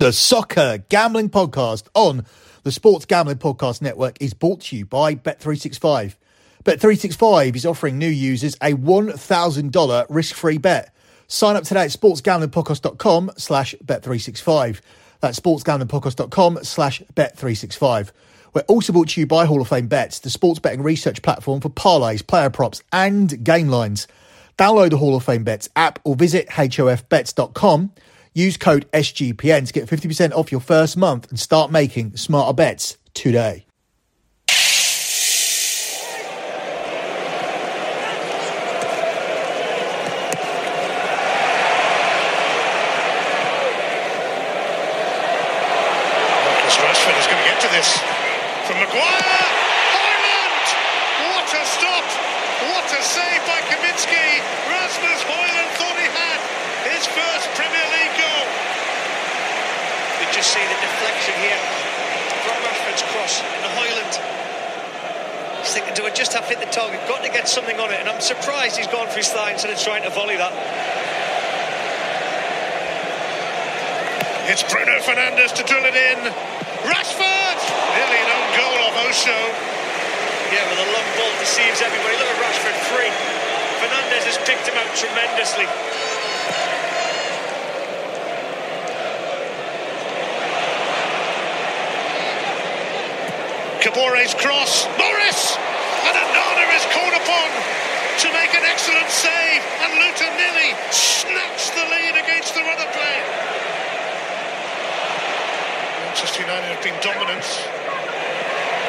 The Soccer Gambling Podcast on the Sports Gambling Podcast Network is brought to you by Bet365. Bet365 is offering new users a $1,000 risk-free bet. Sign up today at sportsgamblingpodcast.com slash bet365. That's sportsgamblingpodcast.com slash bet365. We're also brought to you by Hall of Fame Bets, the sports betting research platform for parlays, player props, and game lines. Download the Hall of Fame Bets app or visit hofbets.com Use code SGPN to get 50% off your first month and start making smarter bets today. Marcus Rashford is going to get to this from Maguire. Højlund! What a stop! What a save by Kaminski! Rasmus Højlund thought he had his first Premier League goal. You just see the deflection here from Rashford's cross in the Highland. He's thinking, do I just have to hit the target? Got to get something on it, and I'm surprised he's gone for his thigh instead of trying to volley that. It's Bruno Fernandes to drill it in. Rashford! Nearly an own goal of Osho. Yeah, with a long ball deceives everybody. Look at Rashford free. Fernandes has picked him out tremendously. Kaboré's cross. Morris! And Onana is called upon to make an excellent save. And Luton nearly snatched the lead against the runner play. Manchester United have been dominant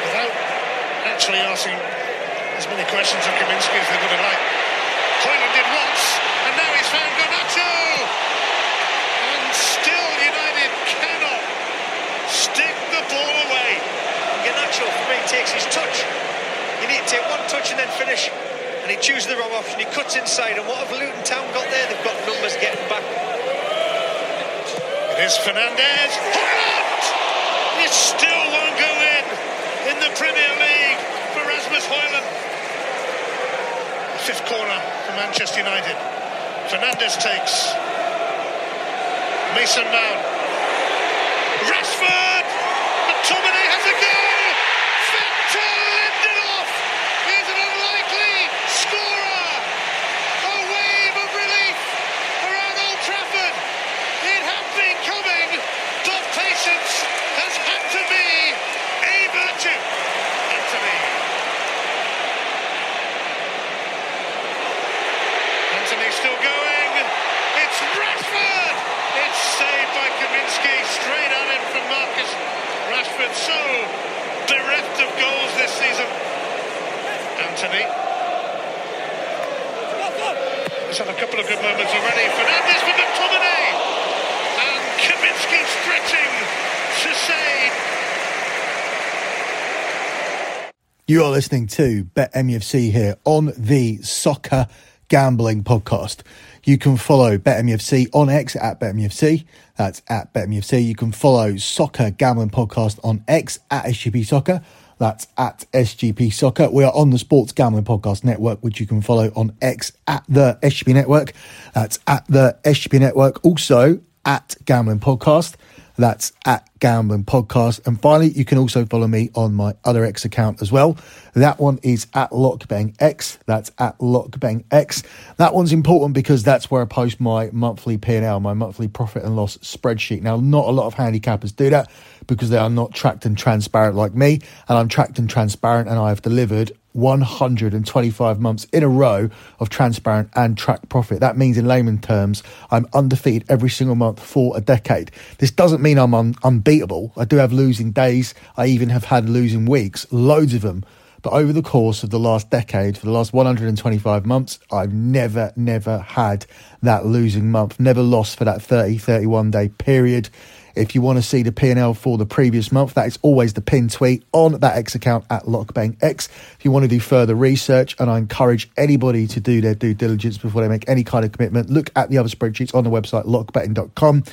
without actually asking as many questions of Kaminski as they would have liked. Højlund did once, and now he's found Garnacho! And still United cannot stick the ball away. Garnacho, for me, takes his touch. You need to take one touch and then finish. And he chooses the wrong option. He cuts inside. And what have Luton Town got there? They've got numbers getting back. It is Fernandes. Højlund! It still won't go in in the Premier League for Rasmus Højlund. Fifth corner for Manchester United. Fernandes takes. Mason Mount. Rashford! McTominay has a goal! Victor Lindelof is an unlikely scorer! A wave of relief around Old Trafford. It had been coming, but patience has had to be a virtue. Antony. Antony still going. It's Rashford. It's saved by Kaminski. Straight at it from Marcus Rashford. So bereft of goals this season. Antony. He's had a couple of good moments already. Fernandes for McTominay. And Kaminski stretching to save. You are listening to Bet MUFC here on the Soccer Gambling Podcast. You can follow Bet MUFC on X at Bet MUFC. That's at Bet MUFC. You can follow Soccer Gambling Podcast on X at SGP Soccer. That's at SGP Soccer. We are on the Sports Gambling Podcast Network, which you can follow on X at the SGP Network. That's at the SGP Network. Also at Gambling Podcast. That's at Gambling Podcast. And finally, you can also follow me on my other X account as well. That one is at Lockbang X. That's at Lockbang X. That one's important because that's where I post my monthly P&L, my monthly profit and loss spreadsheet. Now, not a lot of handicappers do that because they are not tracked and transparent like me. And I'm tracked and transparent and I have delivered 125 months in a row of transparent and track profit. That means, in layman terms, I'm undefeated every single month for a decade. This doesn't mean I'm un- unbeatable. I do have losing days. I even have had losing weeks, loads of them. But over the course of the last decade, for the last 125 months, I've never, never had that losing month, never lost for that 30, 31 day period. If you want to see the P&L for the previous month, that is always the pin tweet on that X account at Lockbang X. If you want to do further research, and I encourage anybody to do their due diligence before they make any kind of commitment, look at the other spreadsheets on the website lockbetting.com.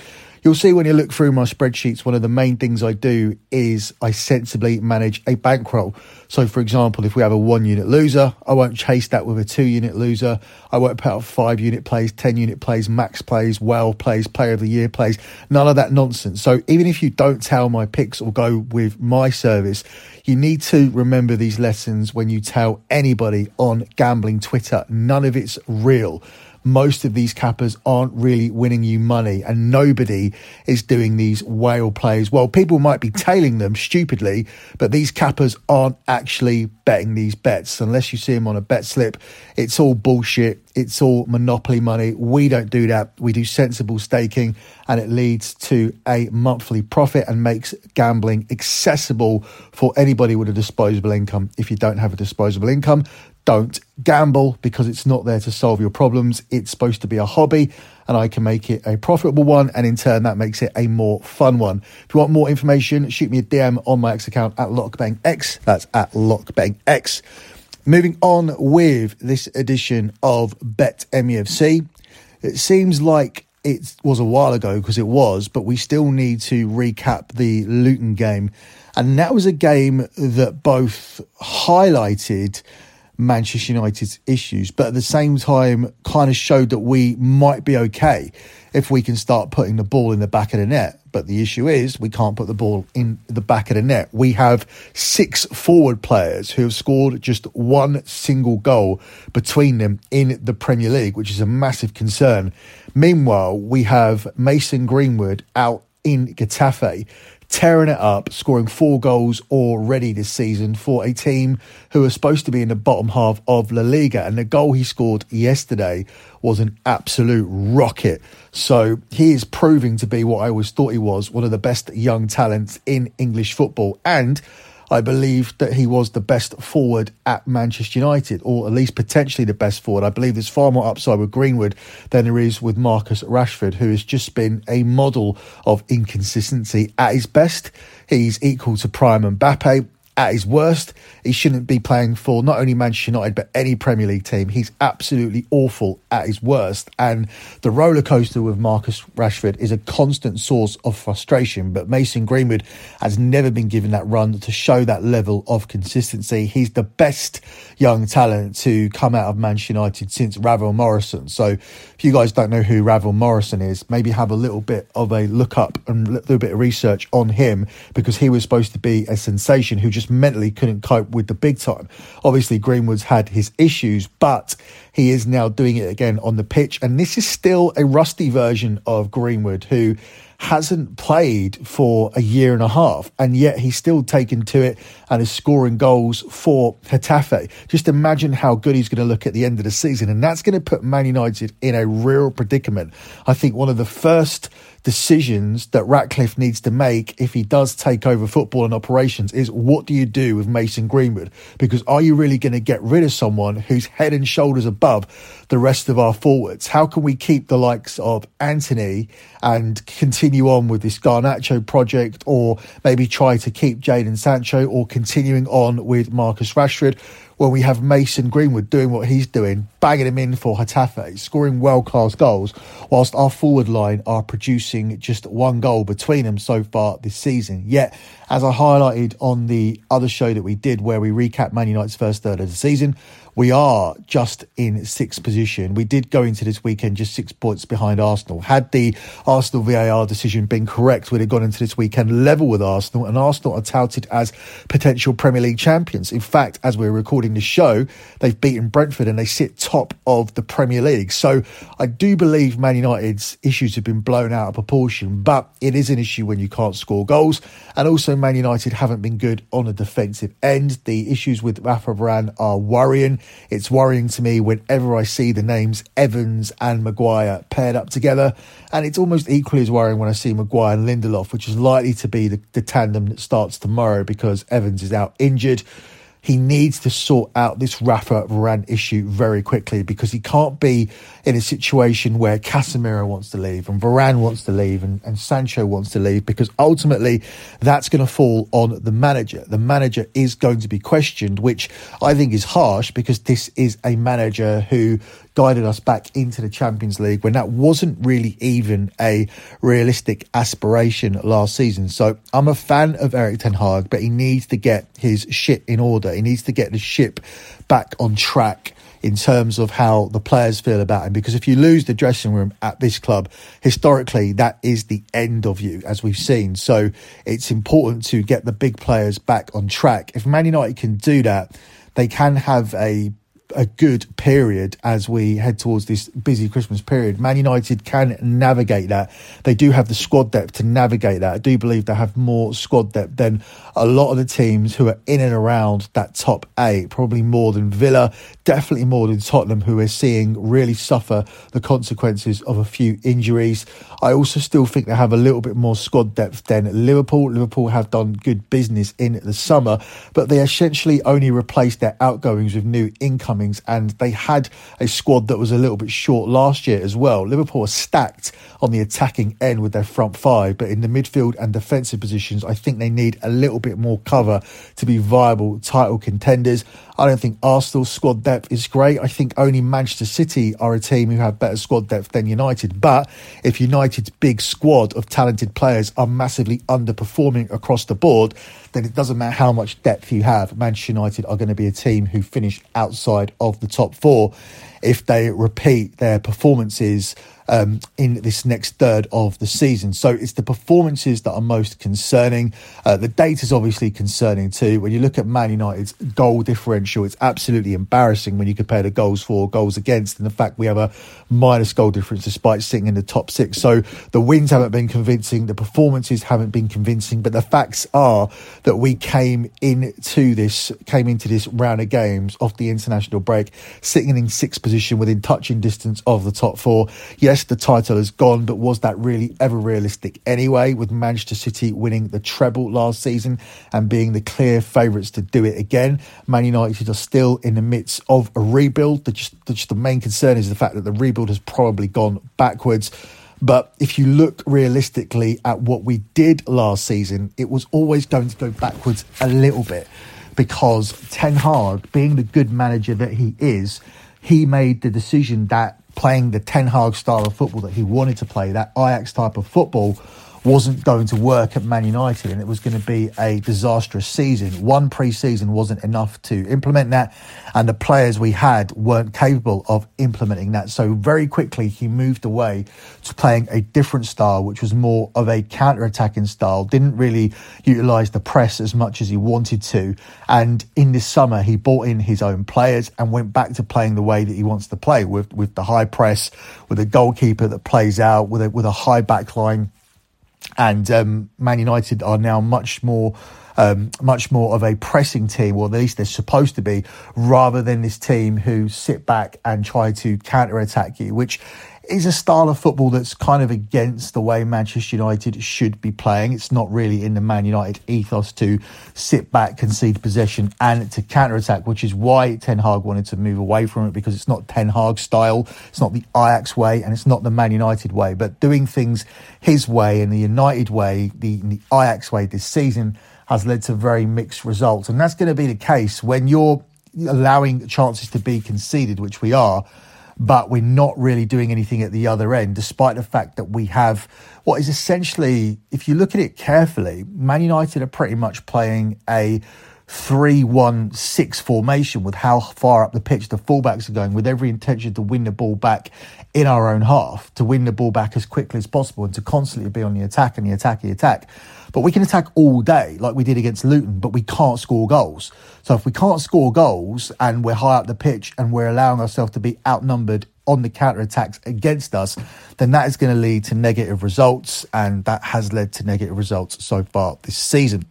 You'll see when you look through my spreadsheets, one of the main things I do is I sensibly manage a bankroll. So, for example, if we have a one unit loser, I won't chase that with a two unit loser. I won't put out five unit plays, 10 unit plays, max plays, well plays, player of the year plays, none of that nonsense. So, even if you don't tell my picks or go with my service, you need to remember these lessons when you tell anybody on gambling Twitter. None of it's real most of these cappers aren't really winning you money and nobody is doing these whale plays. Well, people might be tailing them stupidly, but these cappers aren't actually betting these bets unless you see them on a bet slip. It's all bullshit. It's all monopoly money. We don't do that. We do sensible staking and it leads to a monthly profit and makes gambling accessible for anybody with a disposable income. If you don't have a disposable income, don't gamble because it's not there to solve your problems. It's supposed to be a hobby and I can make it a profitable one. And in turn, that makes it a more fun one. If you want more information, shoot me a DM on my X account at LockBangX. That's at LockBangX. Moving on with this edition of Bet MUFC. It seems like it was a while ago because it was, but we still need to recap the Luton game. And that was a game that both highlighted Manchester United's issues, but at the same time, kind of showed that we might be okay if we can start putting the ball in the back of the net. But the issue is we can't put the ball in the back of the net. We have six forward players who have scored just one single goal between them in the Premier League, which is a massive concern. Meanwhile, we have Mason Greenwood out in Getafe tearing it up, scoring four goals already this season for a team who are supposed to be in the bottom half of La Liga. And the goal he scored yesterday was an absolute rocket. So he is proving to be what I always thought he was one of the best young talents in English football. And I believe that he was the best forward at Manchester United, or at least potentially the best forward. I believe there's far more upside with Greenwood than there is with Marcus Rashford, who has just been a model of inconsistency at his best. He's equal to prime Mbappe at his worst, he shouldn't be playing for not only Manchester United but any Premier League team. He's absolutely awful at his worst, and the roller coaster with Marcus Rashford is a constant source of frustration. But Mason Greenwood has never been given that run to show that level of consistency. He's the best young talent to come out of Manchester United since Ravel Morrison. So, if you guys don't know who Ravel Morrison is, maybe have a little bit of a look up and a little bit of research on him because he was supposed to be a sensation who just mentally couldn't cope with the big time. Obviously, Greenwood's had his issues, but he is now doing it again on the pitch. And this is still a rusty version of Greenwood who hasn't played for a year and a half, and yet he's still taken to it and is scoring goals for Getafe. Just imagine how good he's going to look at the end of the season, and that's going to put Man United in a real predicament. I think one of the first decisions that Ratcliffe needs to make if he does take over football and operations is what do you do with Mason Greenwood? Because are you really going to get rid of someone who's head and shoulders above the rest of our forwards? How can we keep the likes of Antony and continue on with this Garnacho project or maybe try to keep Jadon Sancho or continuing on with Marcus Rashford? When we have Mason Greenwood doing what he's doing, banging him in for Getafe, scoring world class goals, whilst our forward line are producing just one goal between them so far this season. Yet, as I highlighted on the other show that we did where we recap Man United's first third of the season, we are just in sixth position. We did go into this weekend just six points behind Arsenal. Had the Arsenal VAR decision been correct, we'd have gone into this weekend level with Arsenal, and Arsenal are touted as potential Premier League champions. In fact, as we're recording the show, they've beaten Brentford and they sit top of the Premier League. So I do believe Man United's issues have been blown out of proportion, but it is an issue when you can't score goals. And also, Man United haven't been good on a defensive end. The issues with Rafa Varane are worrying. It's worrying to me whenever I see the names Evans and Maguire paired up together. And it's almost equally as worrying when I see Maguire and Lindelof, which is likely to be the, the tandem that starts tomorrow because Evans is out injured he needs to sort out this Rafa Varane issue very quickly because he can't be in a situation where Casemiro wants to leave and Varane wants to leave and, and Sancho wants to leave because ultimately that's going to fall on the manager. The manager is going to be questioned, which I think is harsh because this is a manager who guided us back into the Champions League when that wasn't really even a realistic aspiration last season. So I'm a fan of Erik Ten Hag, but he needs to get his shit in order. He needs to get the ship back on track in terms of how the players feel about him. Because if you lose the dressing room at this club, historically, that is the end of you, as we've seen. So it's important to get the big players back on track. If Man United can do that, they can have a a good period as we head towards this busy Christmas period. Man United can navigate that. They do have the squad depth to navigate that. I do believe they have more squad depth than a lot of the teams who are in and around that top eight, probably more than Villa, definitely more than Tottenham, who we're seeing really suffer the consequences of a few injuries. I also still think they have a little bit more squad depth than Liverpool. Liverpool have done good business in the summer, but they essentially only replaced their outgoings with new income and they had a squad that was a little bit short last year as well. Liverpool are stacked on the attacking end with their front five, but in the midfield and defensive positions, I think they need a little bit more cover to be viable title contenders. I don't think Arsenal's squad depth is great. I think only Manchester City are a team who have better squad depth than United. But if United's big squad of talented players are massively underperforming across the board, then it doesn't matter how much depth you have. Manchester United are going to be a team who finish outside of the top four if they repeat their performances um, in this next third of the season. So it's the performances that are most concerning. Uh, the data is obviously concerning too. When you look at Man United's goal differential, it's absolutely embarrassing when you compare the goals for, goals against, and the fact we have a minus goal difference despite sitting in the top six. So the wins haven't been convincing, the performances haven't been convincing, but the facts are that we came into this came into this round of games off the international break, sitting in sixth position within touching distance of the top four. Yes, the title has gone, but was that really ever realistic anyway? With Manchester City winning the treble last season and being the clear favourites to do it again, Man United are still in the midst of a rebuild. The, just, the, just the main concern is the fact that the rebuild has probably gone backwards. But if you look realistically at what we did last season, it was always going to go backwards a little bit because Ten Hag, being the good manager that he is, he made the decision that playing the Ten Hag style of football that he wanted to play, that Ajax type of football, wasn't going to work at Man United and it was going to be a disastrous season. One pre season wasn't enough to implement that, and the players we had weren't capable of implementing that. So, very quickly, he moved away to playing a different style, which was more of a counter attacking style, didn't really utilise the press as much as he wanted to. And in this summer, he bought in his own players and went back to playing the way that he wants to play with, with the high press, with a goalkeeper that plays out, with a, with a high back line and um, Man United are now much more. Um, much more of a pressing team, or at least they're supposed to be, rather than this team who sit back and try to counter attack you, which is a style of football that's kind of against the way Manchester United should be playing. It's not really in the Man United ethos to sit back, concede possession, and to counter attack, which is why Ten Hag wanted to move away from it because it's not Ten Hag style, it's not the Ajax way, and it's not the Man United way. But doing things his way and the United way, the, the Ajax way this season has led to very mixed results. And that's going to be the case when you're allowing chances to be conceded, which we are but we're not really doing anything at the other end, despite the fact that we have what is essentially, if you look at it carefully, Man United are pretty much playing a 3 1 6 formation with how far up the pitch the fullbacks are going, with every intention to win the ball back in our own half, to win the ball back as quickly as possible, and to constantly be on the attack and the attack, the attack. But we can attack all day, like we did against Luton, but we can't score goals. So if we can't score goals and we're high up the pitch and we're allowing ourselves to be outnumbered on the counter attacks against us, then that is going to lead to negative results, and that has led to negative results so far this season.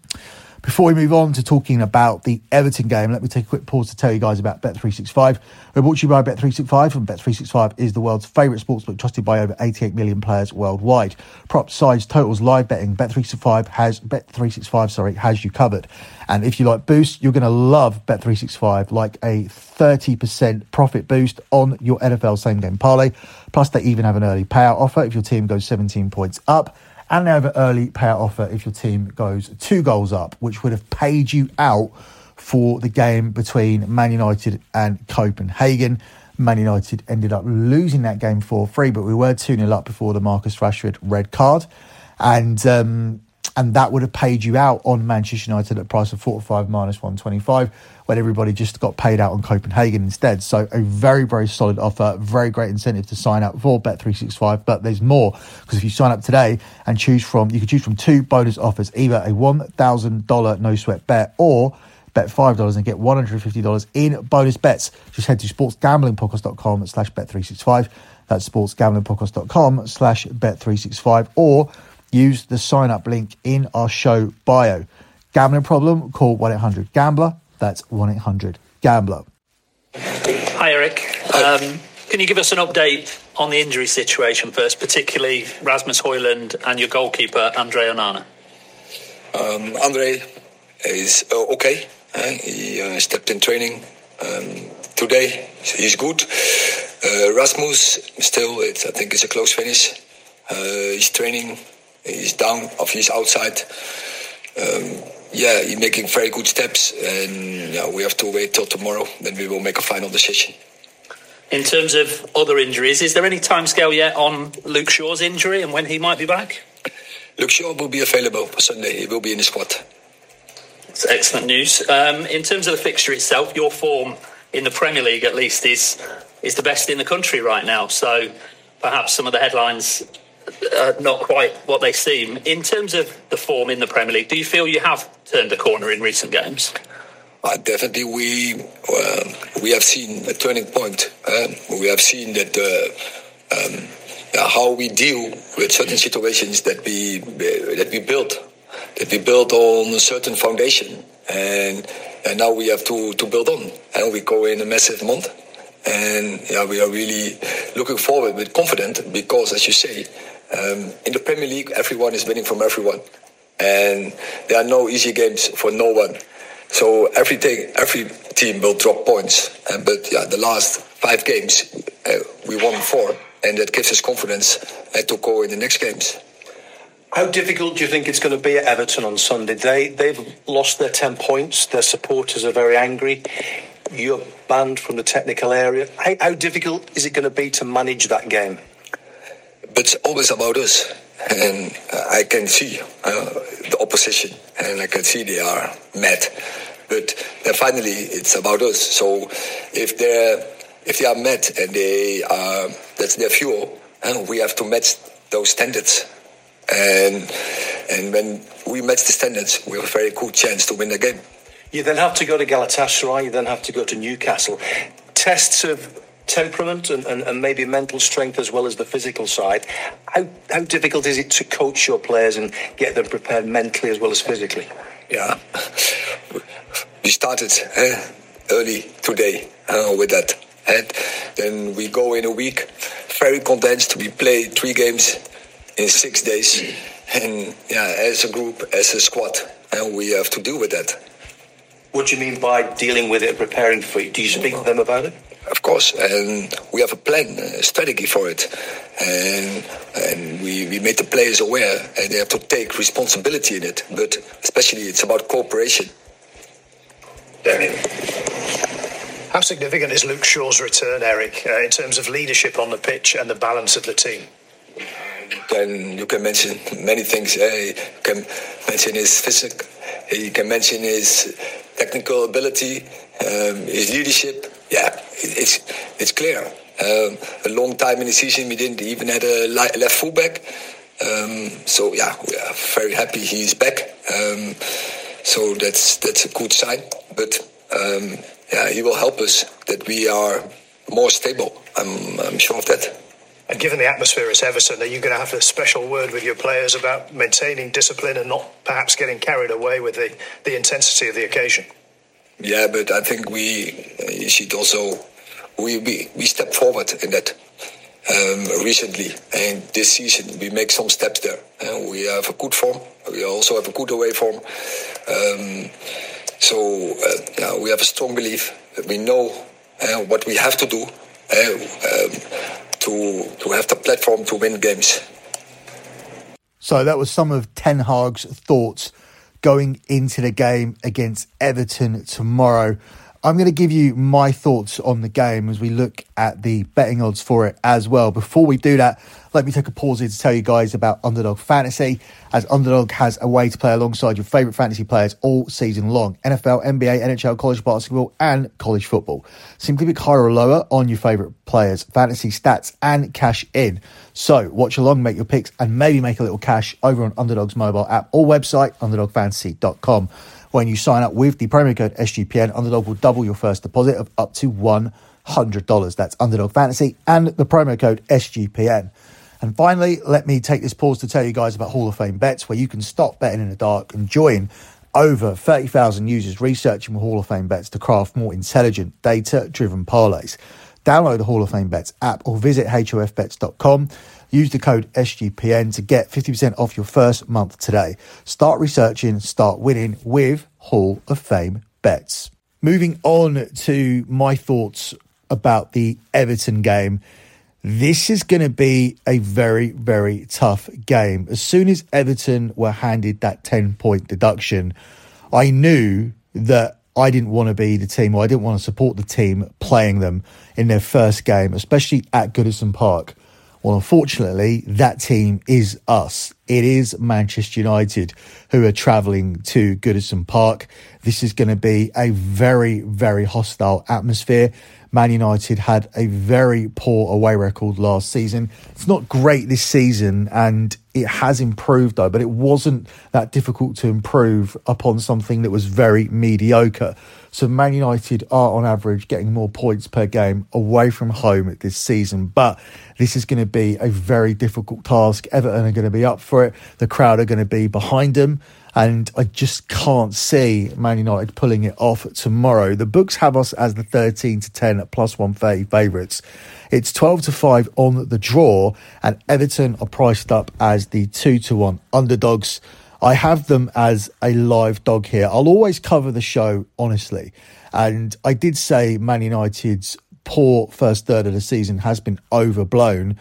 Before we move on to talking about the Everton game, let me take a quick pause to tell you guys about Bet365. We're brought to you by Bet365, and Bet365 is the world's favourite sportsbook trusted by over 88 million players worldwide. Prop sides, totals, live betting, Bet365 has Bet365, sorry, has you covered. And if you like boost, you're going to love Bet365, like a 30% profit boost on your NFL same game parlay. Plus, they even have an early payout offer if your team goes 17 points up and they have an early payout offer if your team goes two goals up, which would have paid you out for the game between Man United and Copenhagen. Man United ended up losing that game 4 3, but we were 2 0 up before the Marcus Rashford red card. And um, and that would have paid you out on Manchester United at a price of 45 minus 125 when everybody just got paid out on Copenhagen instead. So a very, very solid offer, very great incentive to sign up for Bet365. But there's more because if you sign up today and choose from, you can choose from two bonus offers, either a $1,000 no sweat bet or bet $5 and get $150 in bonus bets. Just head to sportsgamblingpodcast.com slash bet365. That's sportsgamblingpodcast.com slash bet365 or use the sign up link in our show bio. Gambling problem? Call 1 800 Gambler. That's 1 800 Gambler. Hi, Eric. Um, can you give us an update on the injury situation first, particularly Rasmus Højlund and your goalkeeper, Andre Onana? Um, Andre is uh, okay. Uh, he uh, stepped in training um, today. He's good. Uh, Rasmus, still, it, I think it's a close finish. Uh, he's training he's down or he's outside. Um, yeah, he's making very good steps, and yeah, we have to wait till tomorrow. Then we will make a final decision. In terms of other injuries, is there any timescale yet on Luke Shaw's injury and when he might be back? Luke Shaw will be available for Sunday. He will be in the squad. That's excellent news. Um, in terms of the fixture itself, your form in the Premier League, at least, is is the best in the country right now. So perhaps some of the headlines uh, not quite what they seem. In terms of the form in the Premier League, do you feel you have turned a corner in recent games? Uh, definitely, we uh, we have seen a turning point. Uh, we have seen that uh, um, how we deal with certain situations that we that we built, that we built on a certain foundation, and and now we have to to build on. And we go in a massive month, and yeah, we are really looking forward with confidence because, as you say, um, in the Premier League, everyone is winning from everyone, and there are no easy games for no one. So every day, every team will drop points. But yeah, the last five games, uh, we won four, and that gives us confidence uh, to go in the next games. How difficult do you think it's going to be at Everton on Sunday? They they've lost their ten points. Their supporters are very angry. You're banned from the technical area. How, how difficult is it going to be to manage that game? It's always about us. And uh, I can see uh, the opposition, and I can see they are mad. But finally, it's about us. So if they're if they are mad and they are that's their fuel, uh, we have to match those standards. And and when we match the standards, we have a very good chance to win the game. You then have to go to Galatasaray. You then have to go to Newcastle. Tests of temperament and, and, and, maybe mental strength as well as the physical side. How, how difficult is it to coach your players and get them prepared mentally as well as physically? Yeah, we started uh, early today uh, with that. And then we go in a week, very condensed. We play three games in six days. And yeah, as a group, as a squad, and we have to deal with that. What do you mean by dealing with it, preparing for it? Do you speak to them about it? Of course, and we have a plan, a strategy for it, and and we, we made the players aware, and they have to take responsibility in it. But especially, it's about cooperation. Damien. How significant is Luke Shaw's return, Eric, uh, in terms of leadership on the pitch and the balance of the team? Then you can mention many things. Uh, you can mention his physical. You can mention his technical ability, um, his leadership yeah, it's it's clear. Um, a long time in the season, we didn't even had a left fullback. Um, so yeah, we are very happy he's back. Um, so that's that's a good sign. But yeah, he will help us that we are more stable. I'm I'm sure of that. And given the atmosphere at Everton, are you going to have a special word with your players about maintaining discipline and not perhaps getting carried away with the, the intensity of the occasion? Yeah, but I think we should also we we, we step forward in that um, recently, and this season we make some steps there. And we have a good form. We also have a good away form. Um, so uh, yeah, we have a strong belief that we know uh, what we have to do uh, um, to to have the platform to win games. So that was some of Ten Hag's thoughts going into the game against Everton tomorrow I'm going to give you my thoughts on the game as we look at the betting odds for it as well. Before we do that, let me take a pause here to tell you guys about Underdog Fantasy, as Underdog has a way to play alongside your favourite fantasy players all season long NFL, NBA, NHL, college basketball, and college football. Simply pick higher or lower on your favourite players' fantasy stats and cash in. So, watch along, make your picks, and maybe make a little cash over on Underdog's mobile app or website, underdogfantasy.com. When you sign up with the promo code SGPN, Underdog will double your first deposit of up to $100. That's Underdog Fantasy and the promo code SGPN. And finally, let me take this pause to tell you guys about Hall of Fame bets, where you can stop betting in the dark and join over 30,000 users researching with Hall of Fame bets to craft more intelligent, data driven parlays. Download the Hall of Fame Bets app or visit hofbets.com. Use the code SGPN to get 50% off your first month today. Start researching, start winning with Hall of Fame Bets. Moving on to my thoughts about the Everton game. This is going to be a very, very tough game. As soon as Everton were handed that 10 point deduction, I knew that I didn't want to be the team or I didn't want to support the team playing them in their first game, especially at Goodison Park. Well, unfortunately, that team is us. It is Manchester United who are travelling to Goodison Park. This is going to be a very, very hostile atmosphere. Man United had a very poor away record last season. It's not great this season and it has improved though, but it wasn't that difficult to improve upon something that was very mediocre. So Man United are on average getting more points per game away from home this season, but this is going to be a very difficult task. Everton are going to be up for it. The crowd are going to be behind them. And I just can't see Man United pulling it off tomorrow. The books have us as the 13 to 10 at plus 130 favourites. It's 12 to 5 on the draw, and Everton are priced up as the 2 to 1 underdogs. I have them as a live dog here. I'll always cover the show honestly. And I did say Man United's poor first third of the season has been overblown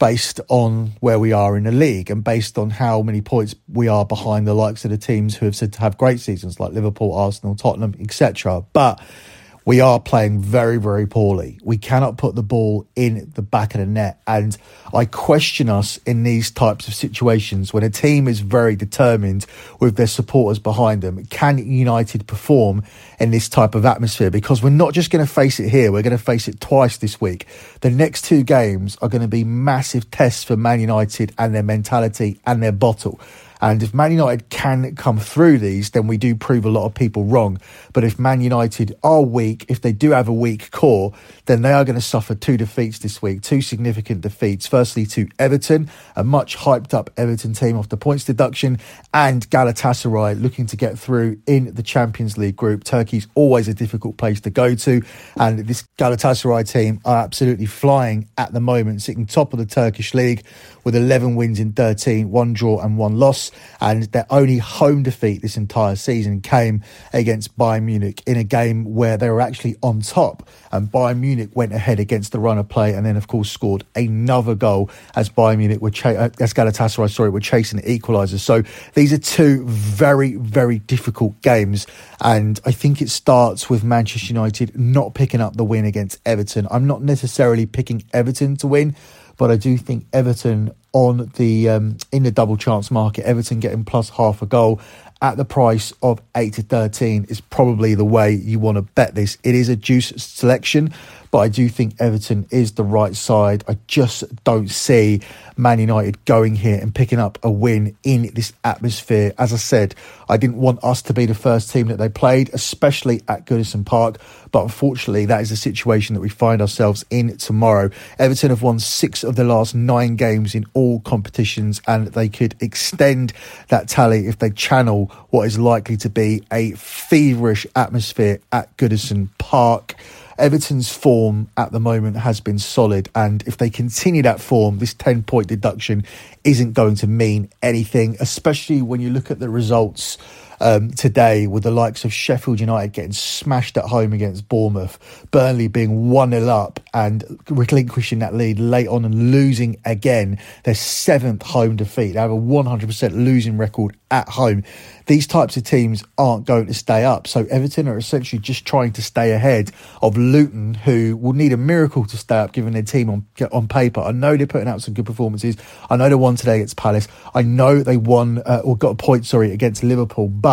based on where we are in the league and based on how many points we are behind the likes of the teams who have said to have great seasons like Liverpool, Arsenal, Tottenham, etc. But we are playing very, very poorly. We cannot put the ball in the back of the net. And I question us in these types of situations when a team is very determined with their supporters behind them. Can United perform in this type of atmosphere? Because we're not just going to face it here, we're going to face it twice this week. The next two games are going to be massive tests for Man United and their mentality and their bottle. And if Man United can come through these, then we do prove a lot of people wrong. But if Man United are weak, if they do have a weak core, then they are going to suffer two defeats this week, two significant defeats. Firstly, to Everton, a much hyped up Everton team off the points deduction, and Galatasaray looking to get through in the Champions League group. Turkey's always a difficult place to go to, and this Galatasaray team are absolutely flying at the moment, sitting top of the Turkish league with 11 wins in 13, one draw and one loss. And their only home defeat this entire season came against Bayern Munich in a game where they were actually on top. And Bayern Munich went ahead against the run of play and then, of course, scored another goal as Bayern Munich were, uh, as Galatasaray, sorry, were chasing the equaliser. So these are two very, very difficult games. And I think it starts with Manchester United not picking up the win against Everton. I'm not necessarily picking Everton to win but I do think Everton on the um, in the double chance market, Everton getting plus half a goal at the price of 8 to 13 is probably the way you want to bet this. It is a juice selection, but I do think Everton is the right side. I just don't see Man United going here and picking up a win in this atmosphere. As I said, I didn't want us to be the first team that they played, especially at Goodison Park. But unfortunately, that is the situation that we find ourselves in tomorrow. Everton have won six of the last nine games in all competitions, and they could extend that tally if they channel what is likely to be a feverish atmosphere at Goodison Park. Everton's form at the moment has been solid, and if they continue that form, this 10 point deduction isn't going to mean anything, especially when you look at the results um, today with the likes of Sheffield United getting smashed at home against Bournemouth, Burnley being 1 0 up and relinquishing that lead late on and losing again. Their seventh home defeat. They have a 100% losing record at home. These types of teams aren't going to stay up. So Everton are essentially just trying to stay ahead of Luton, who will need a miracle to stay up given their team on on paper. I know they're putting out some good performances. I know they won today against Palace. I know they won uh, or got a point, sorry, against Liverpool, but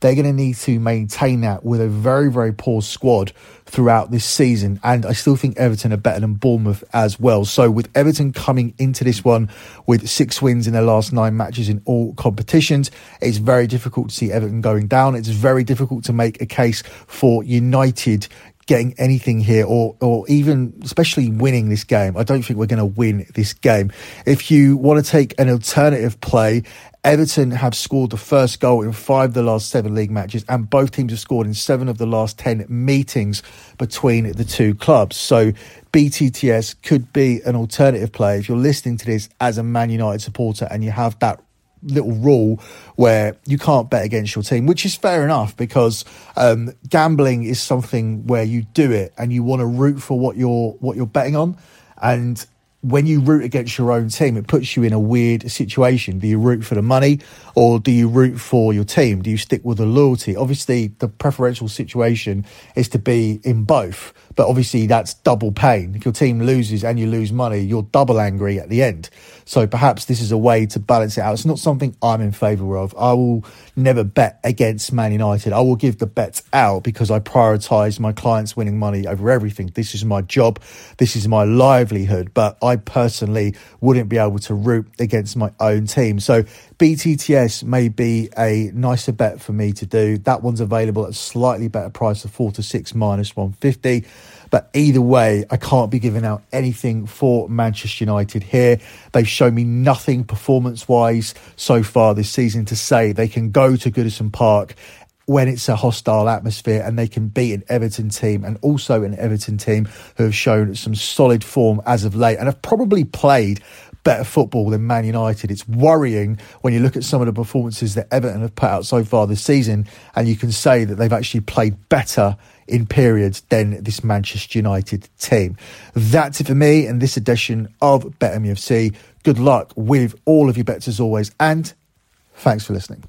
they're going to need to maintain that with a very, very poor squad throughout this season. And I still think Everton are better than Bournemouth as well. So with Everton coming into this one with six wins in their last nine matches in all competitions, it's very difficult to see Everton going down. It's very difficult to make a case for United getting anything here or or even especially winning this game. I don't think we're going to win this game. If you want to take an alternative play, Everton have scored the first goal in five of the last seven league matches, and both teams have scored in seven of the last 10 meetings between the two clubs. So BTTS could be an alternative play if you're listening to this as a Man United supporter and you have that little rule where you can't bet against your team, which is fair enough because um, gambling is something where you do it and you want to root for what you're what you're betting on, and when you root against your own team, it puts you in a weird situation. Do you root for the money or do you root for your team? Do you stick with the loyalty? Obviously, the preferential situation is to be in both, but obviously that's double pain. If your team loses and you lose money, you're double angry at the end. So perhaps this is a way to balance it out. It's not something I'm in favour of. I will never bet against Man United. I will give the bets out because I prioritise my clients winning money over everything. This is my job. This is my livelihood. But I personally wouldn't be able to root against my own team. So BTTS may be a nicer bet for me to do. That one's available at a slightly better price of four to six minus 150. But either way, I can't be giving out anything for Manchester United here. They've shown me nothing performance wise so far this season to say they can go to Goodison Park when it's a hostile atmosphere and they can beat an Everton team and also an Everton team who have shown some solid form as of late and have probably played better football than Man United. It's worrying when you look at some of the performances that Everton have put out so far this season, and you can say that they've actually played better in periods than this Manchester United team. That's it for me and this edition of BetMUFC. Good luck with all of your bets as always, and thanks for listening.